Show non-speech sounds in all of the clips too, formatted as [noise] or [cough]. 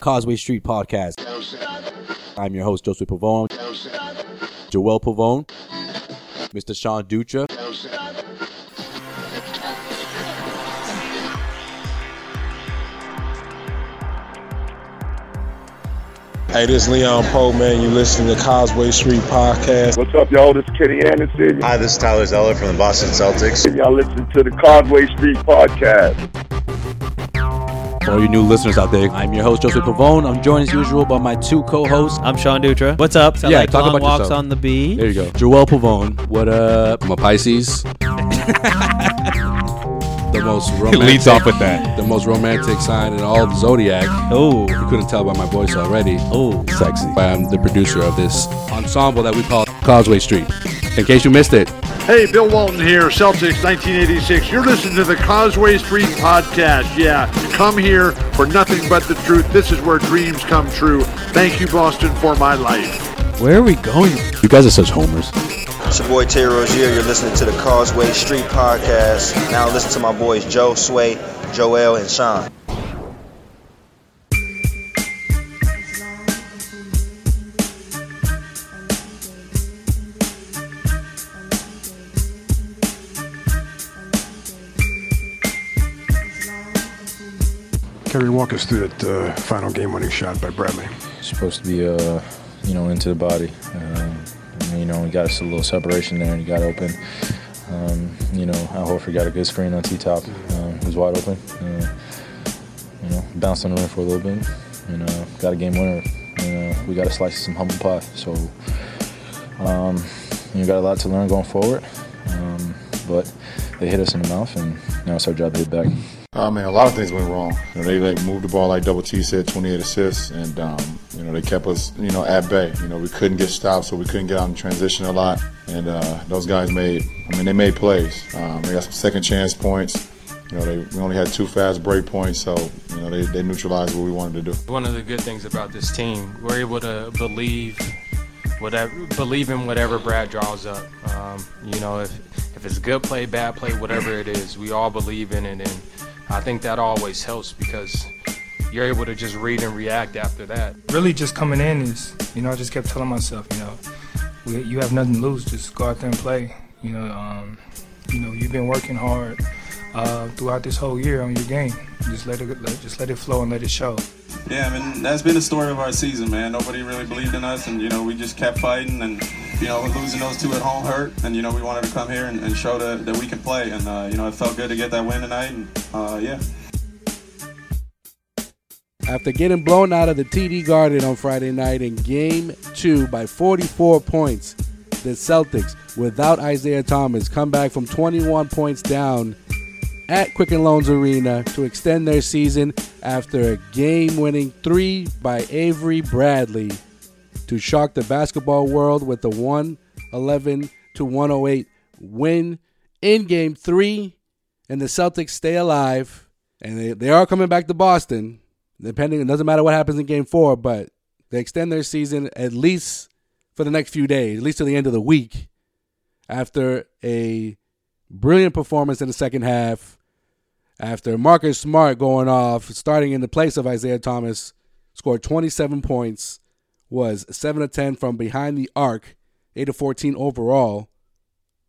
Causeway Street Podcast. I'm your host, Joseph Pavone. Joel Pavone. Mr. Sean Dutra. Hey, this is Leon Powe, man. You're listening to Causeway Street Podcast. What's up, y'all? This is Kenny Anderson. Hi, this is Tyler Zeller from the Boston Celtics. Y'all listen to the Causeway Street Podcast. For all you new listeners out there, I'm your host, Joseph Pavone. I'm joined as usual by my two co-hosts. I'm Sean Dutra. What's up? Sound Yeah, like talk long about walks yourself. on the bee. There you go. Joel Pavone. What up? I'm a Pisces. [laughs] The most [laughs] It romantic. leads off with that. The most romantic sign in all of zodiac. Oh, You couldn't tell by my voice already. oh, Sexy. I'm the producer of this ensemble that we call Causeway Street. In case you missed it, Hey, Bill Walton here, Celtics 1986. You're listening to the Causeway Street Podcast. Yeah, come here for nothing but the truth. This is where dreams come true. Thank you, Boston, for my life. Where are we going? you guys are such homers. It's your boy Terry Rozier. You're listening to the Causeway Street Podcast. Now listen to my boys Joe, Sway, Joel, and Sean. Kerry, walk us through that uh, final game-winning shot by Bradley. supposed to be, uh, you know, into the body. Um, and, you know, we got us a little separation there, and he got open. Um, you know, Al Horford got a good screen on T-top. He was wide open. Uh, you know, bounced on the rim for a little bit, and uh, got a game winner. And uh, we got a slice of some humble pie. So, um, you got a lot to learn going forward. Um, but they hit us in the mouth, and now it's our job to hit back. Oh man, a lot of things went wrong. You know, they like moved the ball like Double T said, 28 assists, and um, you know they kept us, you know, at bay. You know, we couldn't get stopped, so we couldn't get out in transition a lot. And uh, those guys made, I mean, they made plays. Um, they got some second chance points. You know, they we only had two fast break points, so you know they, they neutralized what we wanted to do. One of the good things about this team, we're able to believe whatever, believe in whatever Brad draws up. Um, you know, if if it's good play, bad play, whatever it is, we all believe in it, and I think that always helps because you're able to just read and react after that. really just coming in is, you know, I just kept telling myself, you know, you have nothing to lose. Just go out there and play. You know, um, you know, you've been working hard uh, throughout this whole year on your game. Just let it, just let it flow and let it show. Yeah, I mean that's been the story of our season, man. Nobody really believed in us, and you know we just kept fighting, and you know losing those two at home hurt, and you know we wanted to come here and, and show that, that we can play, and uh, you know it felt good to get that win tonight, and uh, yeah. After getting blown out of the TD Garden on Friday night in game two by 44 points, the Celtics, without Isaiah Thomas, come back from 21 points down at Quicken Loans Arena to extend their season after a game winning three by Avery Bradley to shock the basketball world with a 111 to 108 win in game three. And the Celtics stay alive. And they, they are coming back to Boston depending it doesn't matter what happens in game four but they extend their season at least for the next few days at least to the end of the week after a brilliant performance in the second half after marcus smart going off starting in the place of isaiah thomas scored 27 points was 7 to 10 from behind the arc 8 to 14 overall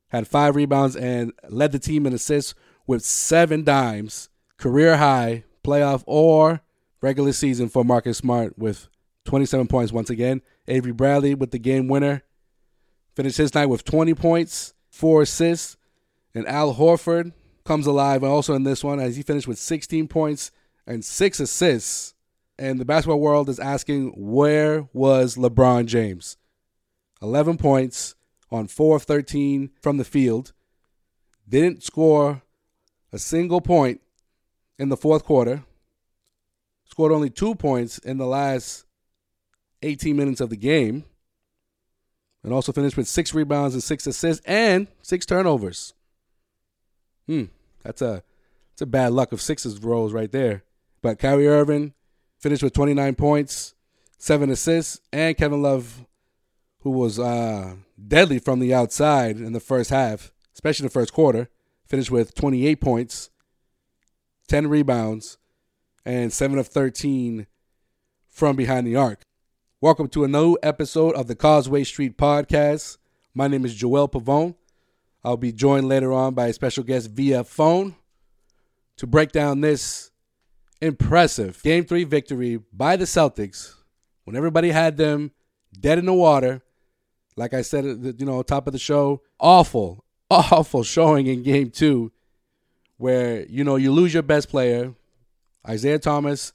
had five rebounds and led the team in assists with seven dimes career high playoff or regular season for Marcus Smart with 27 points once again. Avery Bradley with the game winner. Finished his night with 20 points, four assists. And Al Horford comes alive also in this one as he finished with 16 points and six assists. And the basketball world is asking, where was LeBron James? 11 points on 4 of 13 from the field. Didn't score a single point in the fourth quarter scored only two points in the last 18 minutes of the game, and also finished with six rebounds and six assists and six turnovers. Hmm, that's a that's a bad luck of sixes rolls right there. But Kyrie Irving finished with 29 points, seven assists, and Kevin Love, who was uh, deadly from the outside in the first half, especially the first quarter, finished with 28 points, 10 rebounds, and 7 of 13 from behind the arc. Welcome to a new episode of the Causeway Street Podcast. My name is Joel Pavone. I'll be joined later on by a special guest via phone to break down this impressive Game 3 victory by the Celtics when everybody had them dead in the water. Like I said, you know, top of the show, awful, [laughs] awful showing in Game 2 where, you know, you lose your best player. Isaiah Thomas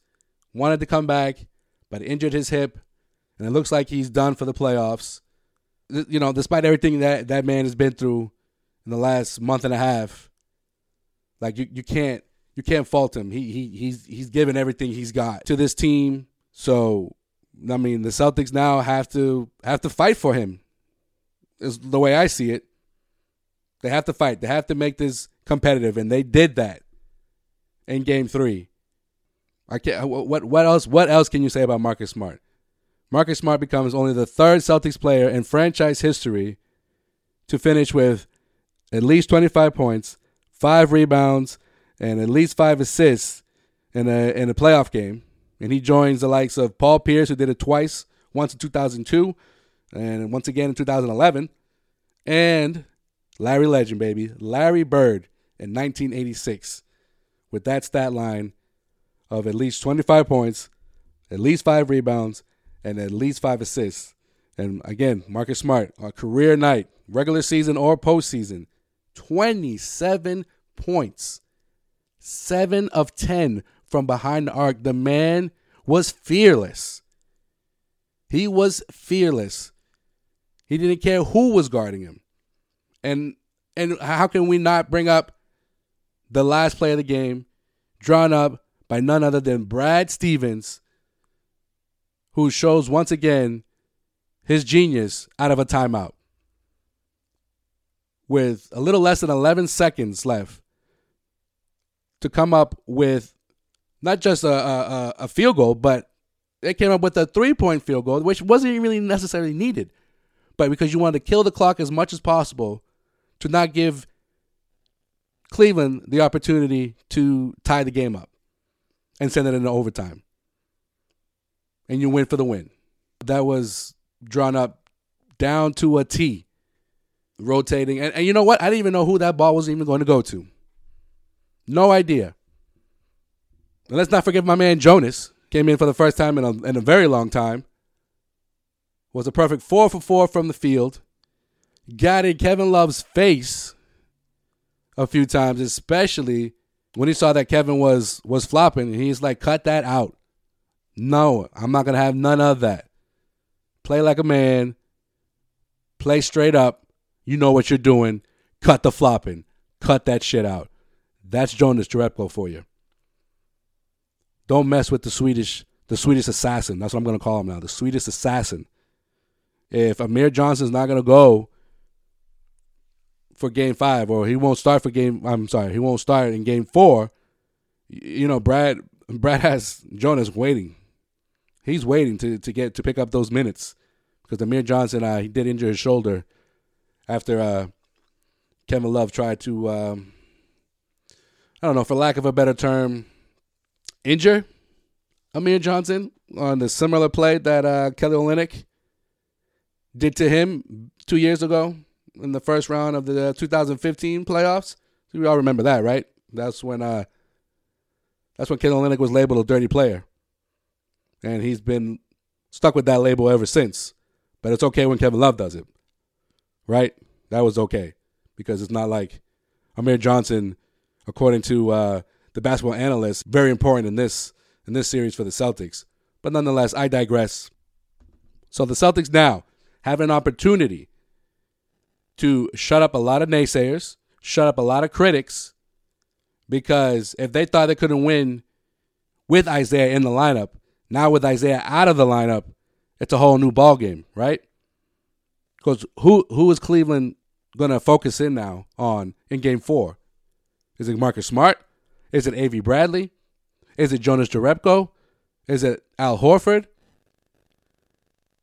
wanted to come back, but injured his hip, and it looks like he's done for the playoffs. You know, despite everything that that man has been through in the last month and a half, like you, you can't you can't fault him. He he he's he's given everything he's got to this team. So I mean, the Celtics now have to have to fight for him. Is the way I see it. They have to fight. They have to make this competitive, and they did that in Game Three. I can't. What what else? What else can you say about Marcus Smart? Marcus Smart becomes only the third Celtics player in franchise history to finish with at least 25 points, five rebounds, and at least five assists in a in a playoff game. And he joins the likes of Paul Pierce, who did it twice, once in 2002, and once again in 2011, and Larry Legend, baby, Larry Bird in 1986, with that stat line of at least 25 points, at least five rebounds, and at least five assists. And again, Marcus Smart, a career night, regular season or postseason, 27 points, seven of 10 from behind the arc. The man was fearless. He was fearless. He didn't care who was guarding him. And and how can we not bring up the last play of the game, drawn up by none other than Brad Stevens, who shows once again his genius out of a timeout. With a little less than 11 seconds left to come up with not just a, a, a field goal, but they came up with a three point field goal, which wasn't really necessarily needed. But because you wanted to kill the clock as much as possible to not give Cleveland the opportunity to tie the game up and send it into overtime. And you win for the win. That was drawn up down to a T, rotating. And, and you know what? I didn't even know who that ball was even going to go to. No idea. And let's not forget my man Jonas came in for the first time in a, in a very long time. Was a perfect four for four from the field. Got in Kevin Love's face a few times, especially when he saw that Kevin was was flopping. He's like, "Cut that out." No, I'm not gonna have none of that. Play like a man. Play straight up. You know what you're doing. Cut the flopping. Cut that shit out. That's Jonas Jerebko for you. Don't mess with the Swedish, the Swedish assassin. That's what I'm gonna call him now. The Swedish assassin. If Amir Johnson's not gonna go for game five, or he won't start for game I'm sorry, he won't start in game four, you know, Brad Brad has Jonas waiting. He's waiting to, to get to pick up those minutes. Because Amir Johnson uh, he did injure his shoulder after uh, Kevin Love tried to um, I don't know, for lack of a better term, injure Amir Johnson on the similar play that uh, Kelly Olynyk did to him two years ago in the first round of the 2015 playoffs. We all remember that, right? That's when uh, that's when Kelly Olynyk was labeled a dirty player, and he's been stuck with that label ever since. But it's okay when Kevin Love does it, right? That was okay because it's not like Amir Johnson, according to uh, the basketball analysts, very important in this in this series for the Celtics. But nonetheless, I digress. So the Celtics now have an opportunity to shut up a lot of naysayers, shut up a lot of critics, because if they thought they couldn't win with Isaiah in the lineup, now with Isaiah out of the lineup, it's a whole new ball game, right? Because who who is Cleveland gonna focus in now on in Game Four? Is it Marcus Smart? Is it Avery Bradley? Is it Jonas Jerebko? Is it Al Horford?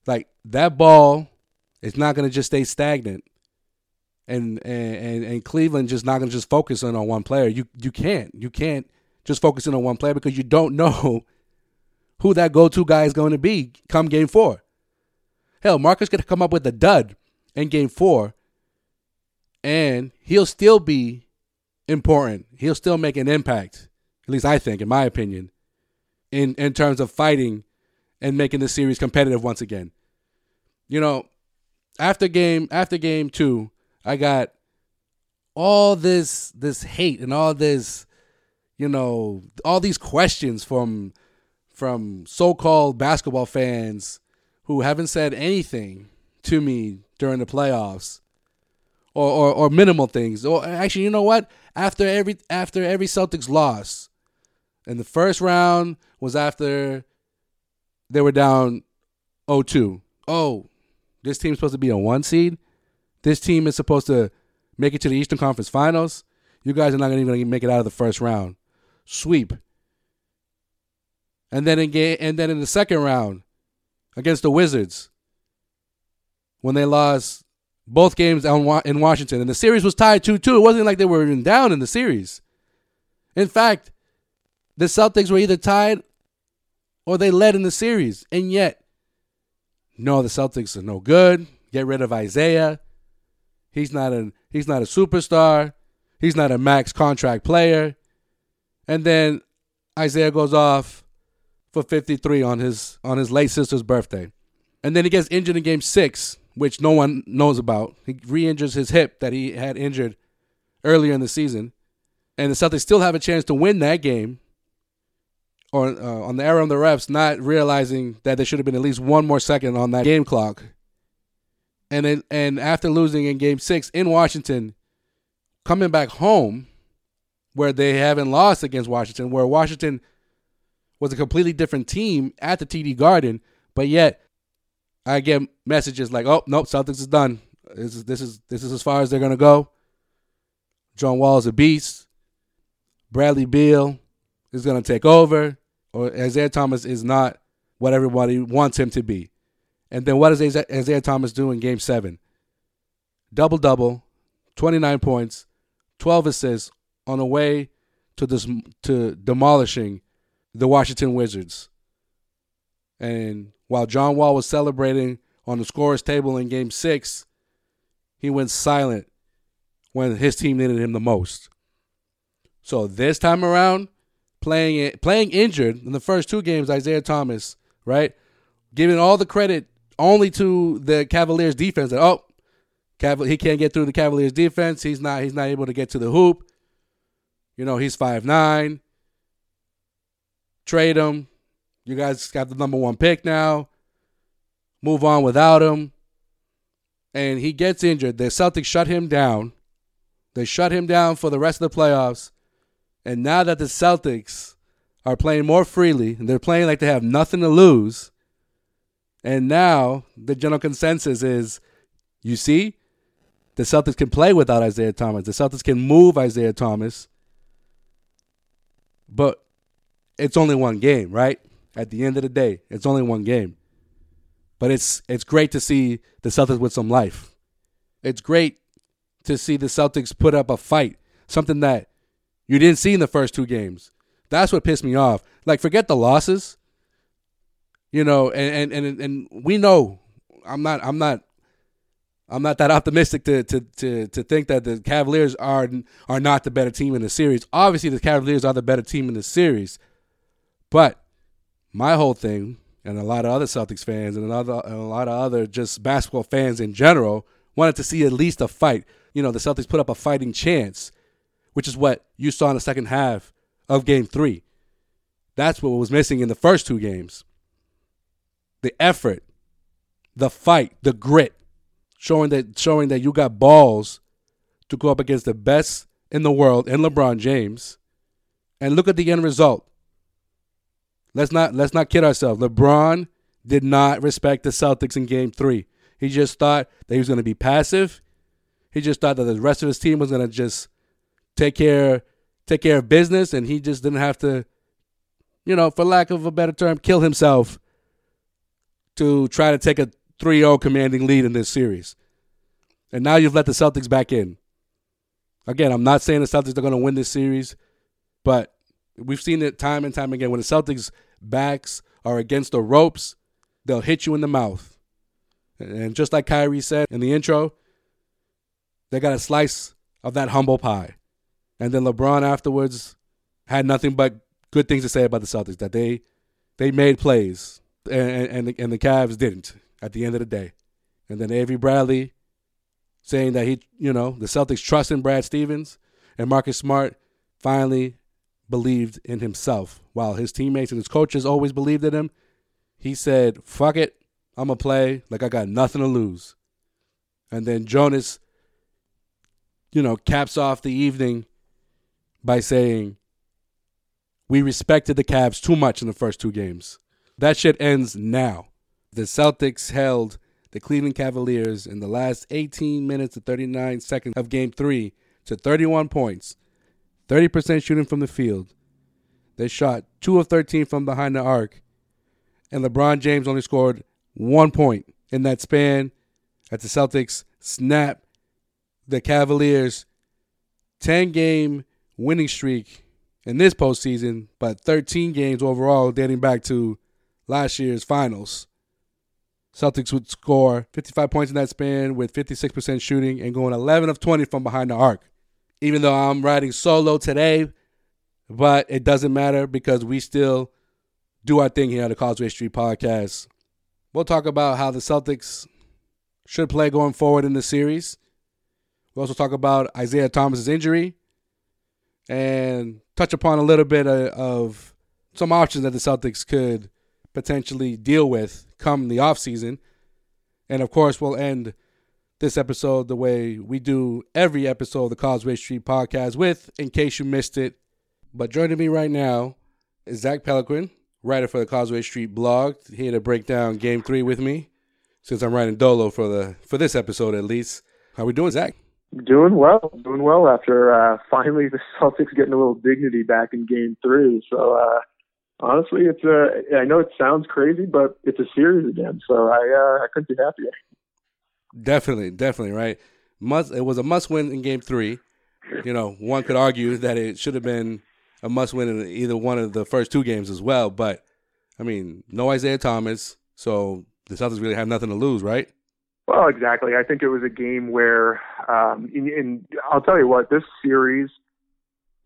Like that ball is not to just stay stagnant, and and and Cleveland just not to just focus in on one player. You you can't you can't just focusing on one player because you don't [laughs] know who that go-to guy is going to be come game four. Hell, Marcus could come up with a dud in game four, and he'll still be important. He'll still make an impact. At least I think, in my opinion, in in terms of fighting and making the series competitive once again. You know, after game after game two, I got all this this hate and all this, you know, all these questions from from so-called basketball fans who haven't said anything to me during the playoffs or, or, or minimal things. Or actually, you know what? After every after every Celtics loss, and the first round was after they were down 0-2. Oh, this team's supposed to be a one seed. This team is supposed to make it to the Eastern Conference Finals. You guys are not even going to make it out of the first round. Sweep. And then in game, and then in the second round against the Wizards, when they lost both games in Washington, and the series was tied 2 2. It wasn't like they were even down in the series. In fact, the Celtics were either tied or they led in the series. And yet, no, the Celtics are no good. Get rid of Isaiah. He's not a he's not a superstar. He's not a max contract player. And then Isaiah goes off for 53 on his on his late sister's birthday. And then he gets injured in game 6 which no one knows about. He re-injures his hip that he had injured earlier in the season, and the Celtics still have a chance to win that game. Or uh, on the error of the refs, not realizing that there should have been at least one more second on that game clock. And then, and after losing in Game Six in Washington, coming back home, where they haven't lost against Washington, where Washington was a completely different team at the TD Garden, but yet I get messages like, "Oh, nope, Celtics is done. This is this is this is as far as they're gonna go." John Wall is a beast. Bradley Beal is gonna take over, or Isaiah Thomas is not what everybody wants him to be. And then what does Isaiah Thomas do in Game Seven? Double double, twenty nine points, twelve assists on the way to this to demolishing the Washington Wizards. And while John Wall was celebrating on the scorer's table in game six, he went silent when his team needed him the most. So this time around, playing it, playing injured in the first two games, Isaiah Thomas, right? Giving all the credit only to the Cavaliers defense that oh, he can't get through the Cavaliers defense. He's not he's not able to get to the hoop. You know, he's five nine. Trade him. You guys got the number one pick now. Move on without him. And he gets injured. The Celtics shut him down. They shut him down for the rest of the playoffs. And now that the Celtics are playing more freely and they're playing like they have nothing to lose, and now the general consensus is you see, the Celtics can play without Isaiah Thomas. The Celtics can move Isaiah Thomas. But it's only one game, right? At the end of the day, it's only one game. But it's it's great to see the Celtics with some life. It's great to see the Celtics put up a fight, something that you didn't see in the first two games. That's what pissed me off. Like forget the losses. You know, and and and, and we know I'm not I'm not I'm not that optimistic to, to to to think that the Cavaliers are are not the better team in the series. Obviously, the Cavaliers are the better team in the series, but my whole thing, and a lot of other Celtics fans and another and a lot of other just basketball fans in general wanted to see at least a fight. You know, the Celtics put up a fighting chance, which is what you saw in the second half of game three. That's what was missing in the first two games. The effort, the fight, the grit, showing that showing that you got balls to go up against the best in the world in LeBron James. And look at the end result. Let's not let's not kid ourselves. LeBron did not respect the Celtics in game 3. He just thought that he was going to be passive. He just thought that the rest of his team was going to just take care take care of business and he just didn't have to you know, for lack of a better term, kill himself to try to take a 3-0 commanding lead in this series. And now you've let the Celtics back in. Again, I'm not saying the Celtics are going to win this series, but We've seen it time and time again. When the Celtics' backs are against the ropes, they'll hit you in the mouth. And just like Kyrie said in the intro, they got a slice of that humble pie. And then LeBron afterwards had nothing but good things to say about the Celtics that they they made plays and and the, and the Cavs didn't at the end of the day. And then Avery Bradley saying that he, you know, the Celtics trust in Brad Stevens and Marcus Smart finally believed in himself while his teammates and his coaches always believed in him. He said, "Fuck it. I'm going to play like I got nothing to lose." And then Jonas you know, caps off the evening by saying, We respected the Cavs too much in the first two games. That shit ends now. The Celtics held the Cleveland Cavaliers in the last 18 minutes and 39 seconds of game three to 31 points, 30% shooting from the field. They shot 2 of 13 from behind the arc, and LeBron James only scored one point in that span as the Celtics snap the Cavaliers' 10 game winning streak in this postseason, but 13 games overall dating back to last year's finals. Celtics would score 55 points in that span with 56% shooting and going 11 of 20 from behind the arc. Even though I'm riding solo today, but it doesn't matter because we still do our thing here at the Causeway Street podcast. We'll talk about how the Celtics should play going forward in the series We'll also talk about Isaiah Thomas's injury and touch upon a little bit of, of some options that the Celtics could potentially deal with come the offseason. And of course, we'll end this episode the way we do every episode of the Causeway Street podcast with, in case you missed it. But joining me right now is Zach Peloquin, writer for the Causeway Street blog, here to break down game three with me, since I'm writing Dolo for the for this episode at least. How we doing, Zach? Doing well, doing well after uh, finally [laughs] the Celtics getting a little dignity back in Game Three. So uh, honestly, it's a. I know it sounds crazy, but it's a series again. So I uh, I couldn't be happier. Definitely, definitely, right. Must it was a must win in Game Three. You know, one could argue that it should have been a must win in either one of the first two games as well. But I mean, no Isaiah Thomas, so the Celtics really have nothing to lose, right? Well, exactly. I think it was a game where, um, I'll tell you what, this series,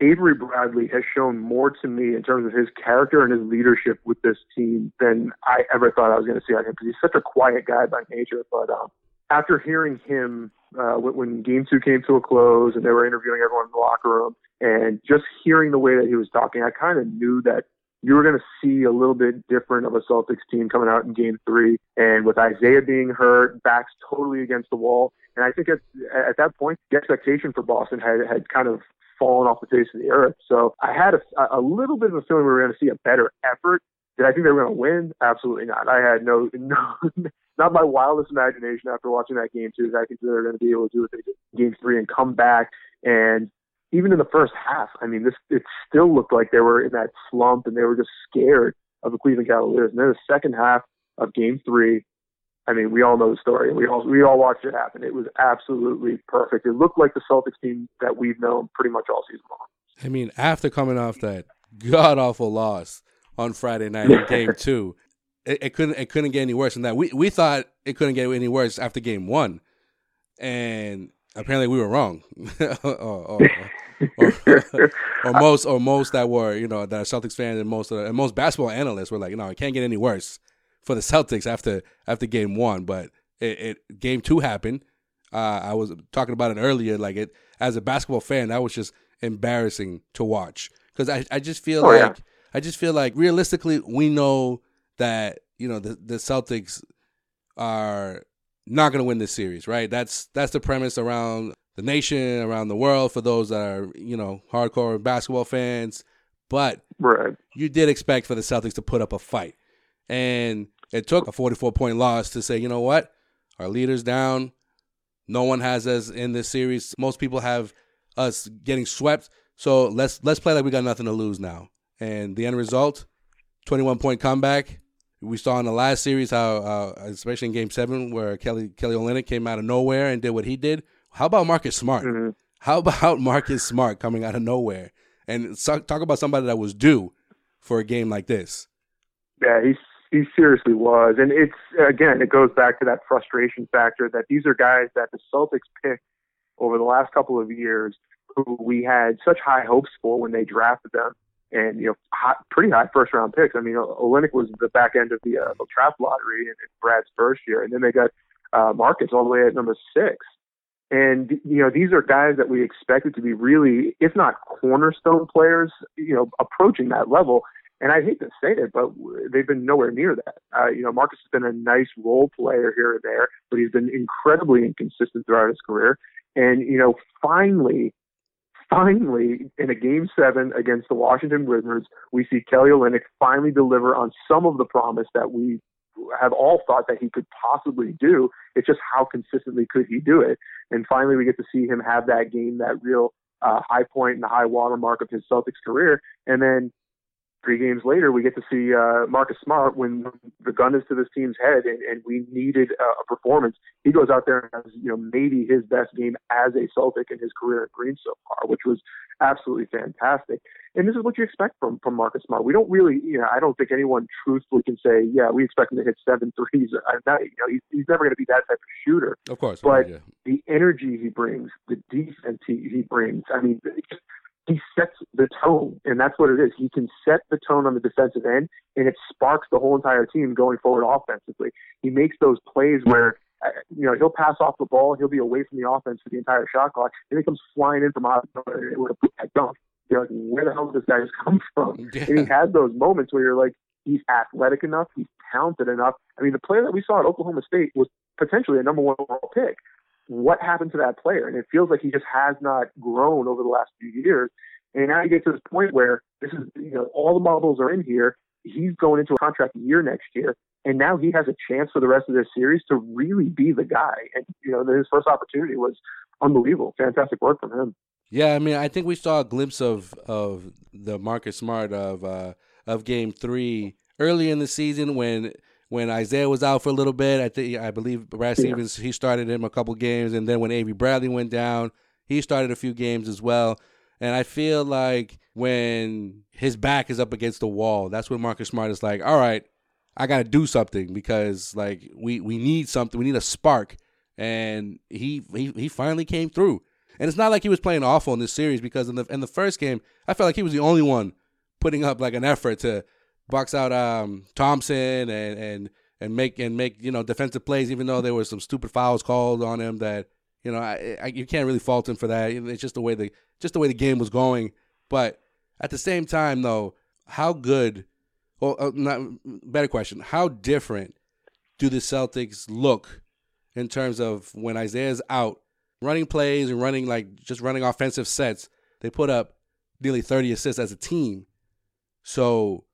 Avery Bradley has shown more to me in terms of his character and his leadership with this team than I ever thought I was going to see on him because he's such a quiet guy by nature. But um, after hearing him uh, when, Game Two came to a close and they were interviewing everyone in the locker room, and just hearing the way that he was talking, I kind of knew that you were going to see a little bit different of a Celtics team coming out in game three. And with Isaiah being hurt, backs totally against the wall. And I think at, at that point, the expectation for Boston had, had kind of fallen off the face of the earth. So I had a, a little bit of a feeling we were going to see a better effort. Did I think they were going to win? Absolutely not. I had no, [laughs] no, not my wildest imagination after watching that game too. I think they were going to be able to do what they did game three and come back and even in the first half, I mean, this it still looked like they were in that slump and they were just scared of the Cleveland Cavaliers. And then the second half of Game Three, I mean, we all know the story. We all we all watched it happen. It was absolutely perfect. It looked like the Celtics team that we've known pretty much all season long. I mean, after coming off that god awful loss on Friday night in [laughs] Game Two, it, it, couldn't it couldn't get any worse than that. We we thought it couldn't get any worse after Game One, and apparently we were wrong. [laughs] or, or, or, or, [laughs] most or most that were you know that are Celtics fans and most and most basketball analysts were like, no, it can't get any worse for the Celtics after after game one. But it, it game two happened. Uh, I was talking about it earlier. Like it as a basketball fan, that was just embarrassing to watch because I I just feel oh, like yeah. I just feel like realistically we know that you know the the Celtics are not going to win this series, right? That's that's the premise around the nation, around the world for those that are you know hardcore basketball fans. But right. you did expect for the Celtics to put up a fight, and it took a 44 point loss to say, you know what, our leaders down. No one has us in this series. Most people have us getting swept. So let's let's play like we got nothing to lose now. And the end result, 21 point comeback we saw in the last series how, uh, especially in Game Seven, where Kelly Kelly Olynyk came out of nowhere and did what he did. How about Marcus Smart? Mm-hmm. How about [laughs] Marcus Smart coming out of nowhere And so, talk about somebody that was due for a game like this. Yeah, he's he seriously was, and it's again, it goes back to that frustration factor that these are guys that the Celtics picked over the last couple of years who we had such high hopes for when they drafted them, and you know, high, pretty high first round picks. I mean, Olynyk was the back end of the, uh, the draft lottery in, in Brad's first year, and then they got uh, Marcus all the way at number six. And you know, these are guys that we expected to be really, if not cornerstone players, you know, approaching that level. And I hate to say it, but they've been nowhere near that. Uh, you know, Marcus has been a nice role player here and there, but he's been incredibly inconsistent throughout his career. And you know, finally, finally, in a game seven against the Washington Wizards, we see Kelly Olynyk finally deliver on some of the promise that we have all thought that he could possibly do. It's just how consistently could he do it? And finally, we get to see him have that game, that real uh, high point and the high watermark of his Celtics career. And then three games later, we get to see uh, Marcus Smart when the gun is to this team's head, and, and we needed a, a performance. He goes out there and has, you know, maybe his best game as a Celtic in his career at Green so far, which was absolutely fantastic. And this is what you expect from from Marcus Smart. We don't really, you know, I don't think anyone truthfully can say, yeah, we expect him to hit seven [laughs] threes a night. You know, he's, he's never going to be that type of shooter. Of course, but yeah. the energy he brings, the defense he, he brings. I mean, he sets the tone, and that's what it is. He can set the tone on the defensive end, and it sparks the whole entire team going forward offensively. He makes those plays where uh, you know he'll pass off the ball, he'll be away from the offense for the entire shot clock, and he comes flying in from out with a dunk. You're like, where the hell did this guy just come from? [laughs] Yeah. And he has those moments where you're like, he's athletic enough, he's talented enough. I mean, the player that we saw at Oklahoma State was potentially a number one overall pick what happened to that player? And it feels like he just has not grown over the last few years. And now you get to this point where this is, you know, all the marbles are in here. He's going into a contract year next year. And now he has a chance for the rest of this series to really be the guy. And, you know, his first opportunity was unbelievable. Fantastic work from him. Yeah, I mean, I think we saw a glimpse of of the Marcus Smart of uh, of Game Three early in the season when when Isaiah was out for a little bit. I think I believe Brad Yeah. Stevens he started him a couple games, and then when Avery Bradley went down, he started a few games as well. And I feel like when his back is up against the wall, that's when Marcus Smart is like, "All right, I got to do something because like we we need something. We need a spark." And he he he finally came through. And it's not like he was playing awful in this series because in the in the first game, I felt like he was the only one putting up like an effort to box out um, Thompson and and and make and make you know defensive plays, even though there were some stupid fouls called on him that you know I, I, you can't really fault him for that. It's just the way the just the way the game was going. But at the same time, though, how good? Well, uh, not better question. How different do the Celtics look in terms of when Isaiah's out, running plays and running like just running offensive sets? They put up nearly thirty assists as a team. So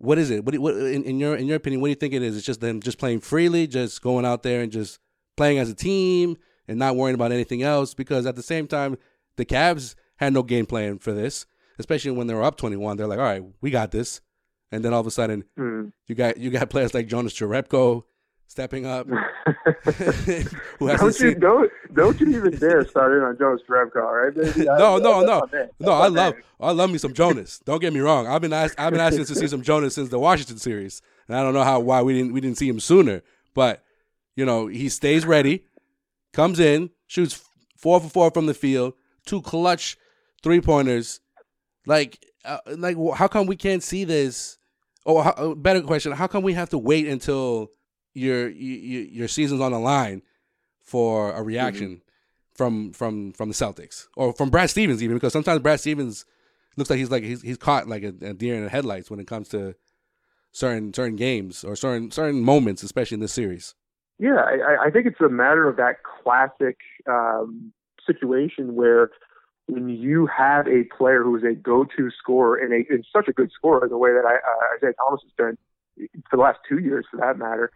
what is it? What, what in, in your in your opinion? What do you think it is? It's just them just playing freely, just going out there and just playing as a team and not worrying about anything else. Because at the same time, the Cavs had no game plan for this, especially when they were up twenty one. They're like, all right, we got this, and then all of a sudden, Mm. you got you got players like Jonas Jerebko stepping up. [laughs] [laughs] don't you don't don't you even dare start in on Jonas all right? baby? no, no, That's no, no. I love, I love me some Jonas. Don't get me wrong. I've been, ask, I've been asking to see some Jonas since the Washington series, and I don't know how why we didn't, we didn't see him sooner. But you know, he stays ready, comes in, shoots four for four from the field, two clutch three pointers. Like, uh, like, how come we can't see this? Oh, how, uh, better question: How come we have to wait until your your, your season's on the line for a reaction from from from the Celtics or from Brad Stevens even? Because sometimes Brad Stevens looks like he's like he's he's caught like a, a deer in the headlights when it comes to certain certain games or certain certain moments, especially in this series. Yeah, I, I think it's a matter of that classic um, situation where when you have a player who is a go-to scorer and, a, and such a good scorer the way that I, uh, Isaiah Thomas has been for the last two years, for that matter,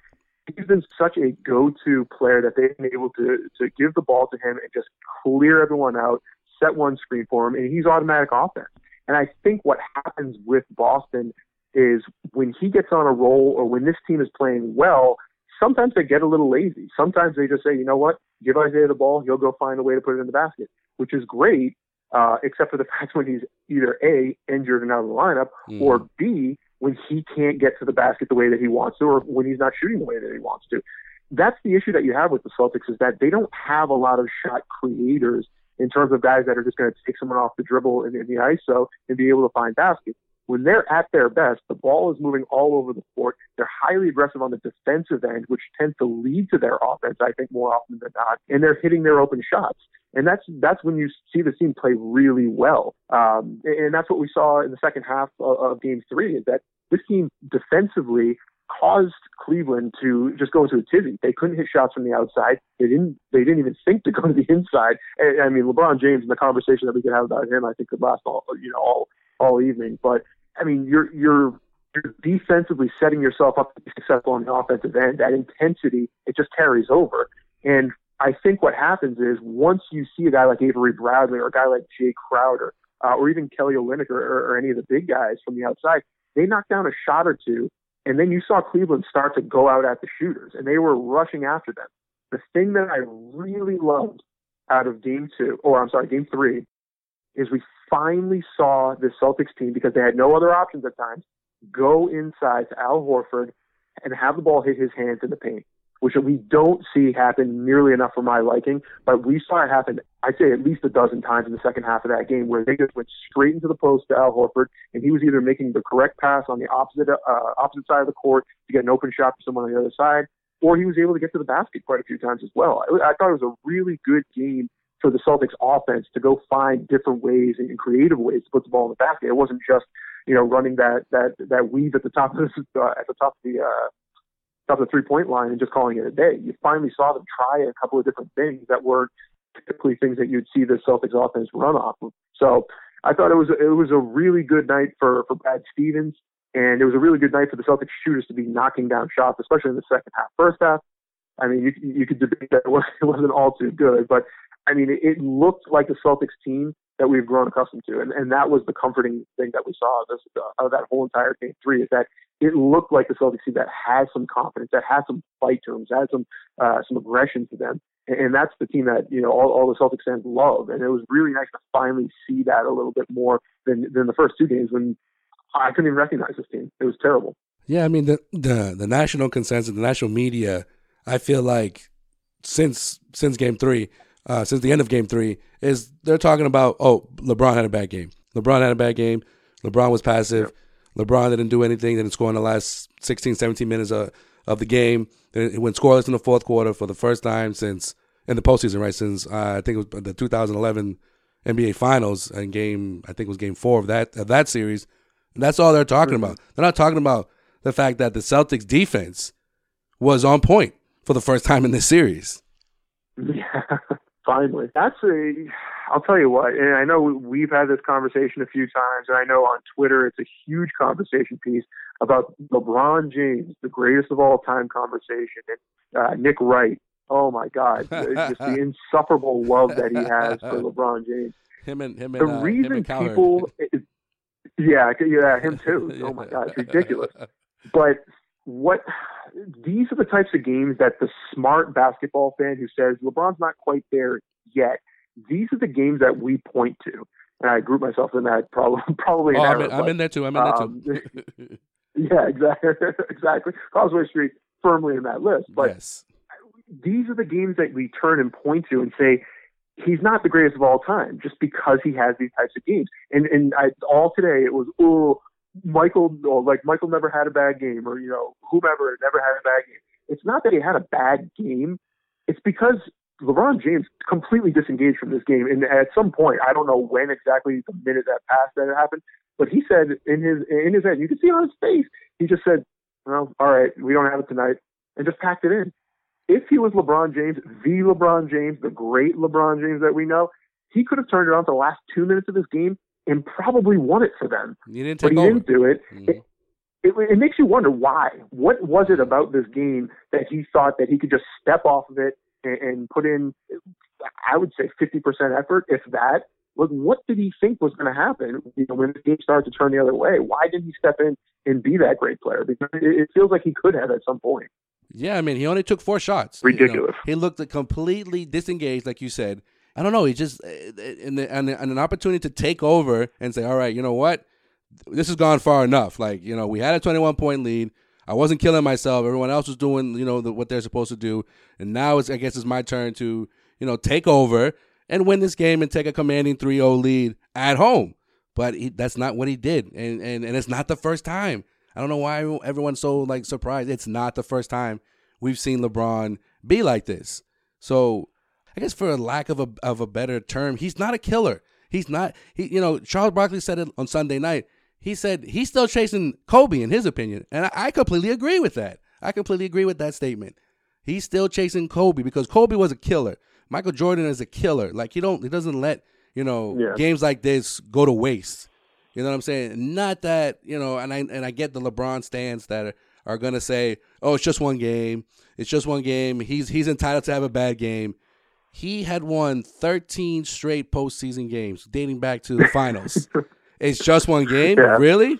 he's been such a go-to player that they've been able to to give the ball to him and just clear everyone out, set one screen for him, and he's automatic offense. And I think what happens with Boston is when he gets on a roll or when this team is playing well, sometimes they get a little lazy. Sometimes they just say, you know what, give Isaiah the ball, he'll go find a way to put it in the basket, which is great. uh, except for the [laughs] fact when he's either A, injured and out of the lineup, Mm. or B, when he can't get to the basket the way that he wants to, or when he's not shooting the way that he wants to. That's the issue that you have with the Celtics is that they don't have a lot of shot creators in terms of guys that are just going to take someone off the dribble in, in the ISO and be able to find baskets. When they're at their best, the ball is moving all over the court. They're highly aggressive on the defensive end, which tends to lead to their offense, I think, more often than not. And they're hitting their open shots. And that's that's when you see the team play really well. Um, and that's what we saw in the second half of, of Game Three. Is that this team defensively caused Cleveland to just go into a tizzy. They couldn't hit shots from the outside. They didn't. They didn't even think to [laughs] go to the inside. And, I mean, LeBron James and the conversation that we could have about him, I think, could last all you know all all evening. But I mean, you're you're you're defensively setting yourself up to be successful on the offensive end. That intensity, it just carries over. And I think what happens is once you see a guy like Avery Bradley or a guy like Jay Crowder uh, or even Kelly Olynyk or, or, or any of the big guys from the outside, they knock down a shot or two, and then you saw Cleveland start to go out at the shooters, and they were rushing after them. The thing that I really loved out of Game Two, or I'm sorry, Game Three, is we finally saw the Celtics team because they had no other options at times go inside to Al Horford and have the ball hit his hands in the paint, which we don't see happen nearly enough for my liking. But we saw it happen, I'd say, at least a dozen times in the second half of that game, where they just went straight into the post to Al Horford, and he was either making the correct pass on the opposite uh, opposite side of the court to get an open shot for someone on the other side, or he was able to get to the basket quite a few times as well. I, I thought it was a really good game for the Celtics offense to go find different ways and creative ways to put the ball in the basket. It wasn't just you know running that that that weave at the top of the, [laughs] uh, at the top of the uh, of the three point line and just calling it a day. You finally saw them try a couple of different things that weren't typically things that you'd see the Celtics offense run off of. So I thought it was it was a really good night for for Brad Stevens, and it was a really good night for the Celtics shooters to be knocking down shots, especially in the second half. First half, I mean, you you could debate that it wasn't all too good, but I mean, it, looked like the Celtics team that we've grown accustomed to, and and that was the comforting thing that we saw this, uh, of that whole entire game three is that it looked like the Celtics team that has some confidence, that has some fight to them, that has some uh, some aggression to them, and, and that's the team that you know all, all the Celtics fans love, and it was really nice to finally see that a little bit more than than the first two games when I couldn't even recognize this team. It was terrible. Yeah, I mean the the the national consensus, the national media, I feel like since since game three, uh, since the end of game three, is they're talking about oh LeBron had a bad game. LeBron had a bad game. LeBron was passive. LeBron didn't do anything. Didn't score in the last 16, 17 minutes of, of the game. It went scoreless in the fourth quarter for the first time since in the postseason, right? Since uh, I think it was the 2011 NBA Finals and game. I think it was game four of that of that series. And that's all they're talking about. They're not talking about the fact that the Celtics defense was on point for the first time in this series. [laughs] Yeah, finally. That's a. I'll tell you what, and I know we've had this conversation a few times, and I know on Twitter it's a huge conversation piece about LeBron James, the greatest of all time conversation, and uh, Nick Wright. Oh my God, just the [laughs] insufferable love that he has for LeBron James. Him and him The and uh, reason him and people, yeah, yeah, him too. [laughs] Oh my God, it's ridiculous. But what these are the types of games that the smart basketball fan who says LeBron's not quite there yet. These are the games that we point to, and I group myself in that [laughs] probably probably. Oh, in I'm, in, I'm in there too. I'm in there um, too. [laughs] yeah, exactly, [laughs] exactly. Causeway Street firmly in that list, but yes. these are the games that we turn and point to and say he's not the greatest of all time just because he has these types of games. And and I, all today it was oh Michael or like Michael never had a bad game or you know whomever never had a bad game. It's not that he had a bad game. It's because LeBron James completely disengaged from this game. And at some point, I don't know when exactly the minute that passed that it happened, but he said in his in his head, you can see on his face. He just said, "Well, all right, we don't have it tonight," and just packed it in. If he was LeBron James, the LeBron James, the great LeBron James that we know, he could have turned it on the last two minutes of this game and probably won it for them. He didn't but he over. didn't do it. Mm-hmm. it. It, it makes you wonder why. What was it about this game that he thought that he could just step off of it and, put in, I would say, 50% effort, if that? Like, what did he think was going to happen you know, when the game started to turn the other way? Why didn't he step in and be that great player? Because it, feels like he could have at some point. Yeah, I mean, he only took four shots. you know. Ridiculous. he looked completely disengaged, like you said. I don't know. He just eh, eh, and, and, and an opportunity to take over and say, all right, you know what, this has gone far enough. Like you know, we had a 21 point lead. I wasn't killing myself. Everyone else was doing you know the, what they're supposed to do, and now it's I guess it's my turn to you know take over and win this game and take a commanding 3-0 lead at home. But he, that's not what he did, and, and and it's not the first time. I don't know why everyone's so like surprised. It's not the first time we've seen LeBron be like this. So I guess for a lack of a of a better term, he's not a killer. He's not he you know, Charles Barkley said it on Sunday night. He said he's still chasing Kobe in his opinion. And I, I completely agree with that. I completely agree with that statement. He's still chasing Kobe because Kobe was a killer. Michael Jordan is a killer. Like he don't he doesn't let, you know, Yeah. games like this go to waste. You know what I'm saying? Not that, you know, and I and I get the LeBron stands that are, are gonna say, Oh, it's just one game. It's just one game. He's he's entitled to have a bad game. He had won 13 straight postseason games dating back to the [laughs] finals. It's just one game? Yeah. Really?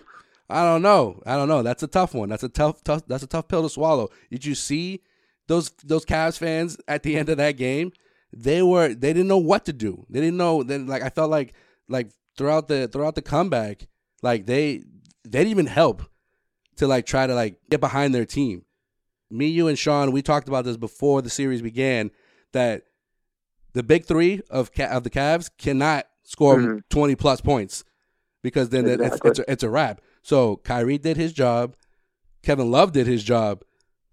I don't know. I don't know. That's a tough one. That's a tough, tough that's a tough pill to swallow. Did you see those those Cavs fans at the end of that game? They were they didn't know what to do. They didn't know then like I felt like like throughout the throughout the comeback, like they they didn't even help to like try to like get behind their team. Me, you, and Sean, we talked about this before the series began that the big three of of the Cavs cannot score Mhm. twenty plus points because then it- it's, it's a, it's a wrap. So Kyrie did his job, Kevin Love did his job,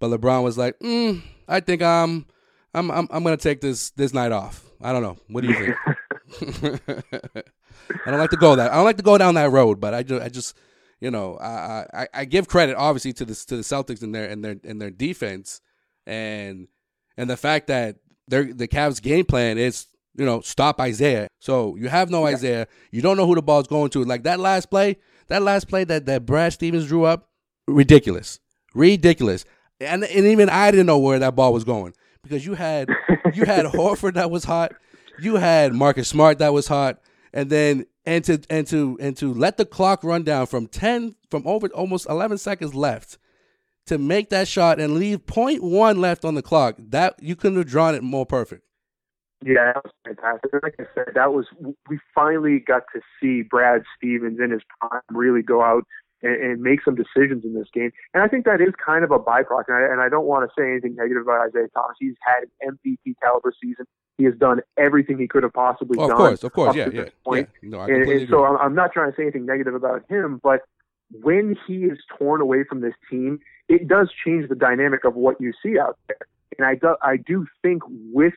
but LeBron was like, mm, I think I'm I'm I'm I'm gonna take this this night off. I don't know. What do you think? [laughs] I don't like to go that I don't like to go down that road, but I just I just you know I I, I give credit obviously to the to the Celtics and their and their and their defense and and the fact that their the Cavs game plan is you know stop Isaiah. So you have no Isaiah. You don't know who the ball's going to. Like that last play, that last play that that Brad Stevens drew up, ridiculous, ridiculous. And and even I didn't know where that ball was going because you had you had [laughs] Horford that was hot, you had Marcus Smart that was hot, and then and to and to and to let the clock run down from ten from over almost eleven seconds left to make that shot and leave point one left on the clock. That you couldn't have drawn it more perfect. Yeah, that was fantastic. Like I said, that was we finally got to see Brad Stevens in his prime really go out and, and make some decisions in this game. And I think that is kind of a byproduct. And I, and I don't want to say anything negative about Isaiah Thomas. He's had an MVP caliber season. He has done everything he could have possibly Oh, of done. course, of course, yeah, yeah, point. yeah. No, I and, and so. I'm, I'm not trying to say anything negative about him, but when he is torn away from this team, it does change the dynamic of what you see out there. And I do, I do think with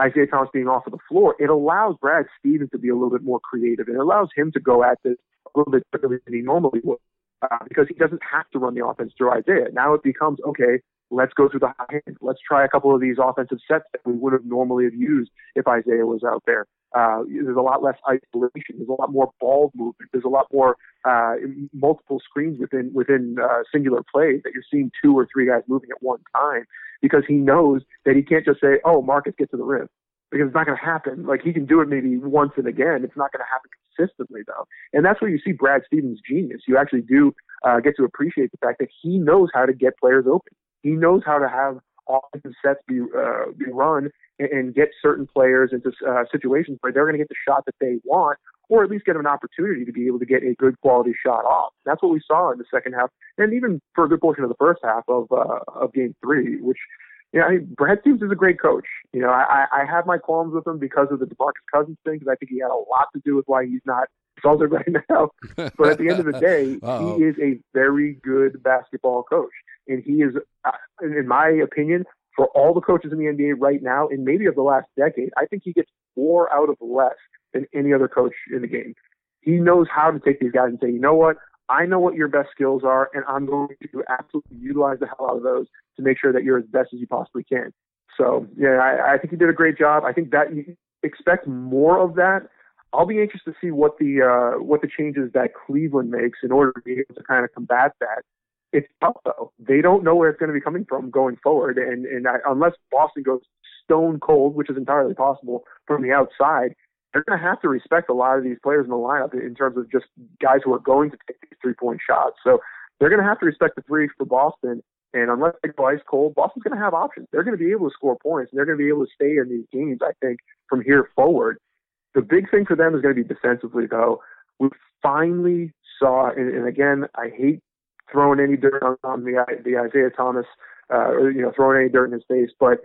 Isaiah Thomas being off of the floor, it allows Brad Stevens to be a little bit more creative. And it allows him to go at this a little bit differently than he normally would uh, because he doesn't have to run the offense through Isaiah. Now it becomes, okay, let's go through the high end. Let's try a couple of these offensive sets that we would have normally have used if Isaiah was out there. Uh, there's a lot less isolation. There's a lot more ball movement. There's a lot more uh, multiple screens within within uh, singular plays that you're seeing two or three guys moving at one time because he knows that he can't just say, "Oh, Marcus, get to the rim," because it's not going to happen. Like he can do it maybe once and again. It's not going to happen consistently though, and that's where you see Brad Stevens' genius. You actually do uh, get to appreciate the fact that he knows how to get players open. He knows how to have offensive sets be uh, be run and, and get certain players into uh, situations where they're going to get the shot that they want, or at least get an opportunity to be able to get a good quality shot off. That's what we saw in the second half, and even for a good portion of the first half of uh, of Game Three, which. Yeah, I mean, Brad Stevens is a great coach. You know, I, I have my qualms with him because of the DeMarcus Cousins thing, because I think he had a lot to do with why he's not salted [laughs] right now. [laughs] but at the end of the day, he is a very good basketball coach, and he is, uh, in my opinion, for all the coaches in the NBA right now, and maybe of the last decade, I think he gets four out of less than any other coach in the game. He knows how to take these guys and say, you know what, I know what your best skills are, and I'm going to absolutely utilize the hell out of those to make sure that you're as best as you possibly can. So yeah, I, I think he did a great job. I think that you expect more of that. I'll be anxious to see what the uh, what the changes that Cleveland makes in order to be able to kind of combat that. It's tough though. They don't know where it's going to be coming from going forward, and and I, unless Boston goes stone cold, which is entirely possible from the outside, they're going to have to respect a lot of these players in the lineup in terms of just guys who are going to take these three point shots. So they're going to have to respect the three for Boston. And unless they go ice cold, Boston's going to have options. They're going to be able to score points, and they're going to be able to stay in these games. I think from here forward, the big thing for them is going to be defensively. Though we finally saw, and, and again, I hate throwing any dirt on, the the Isaiah Thomas, uh, or you know, throwing any dirt in his face, but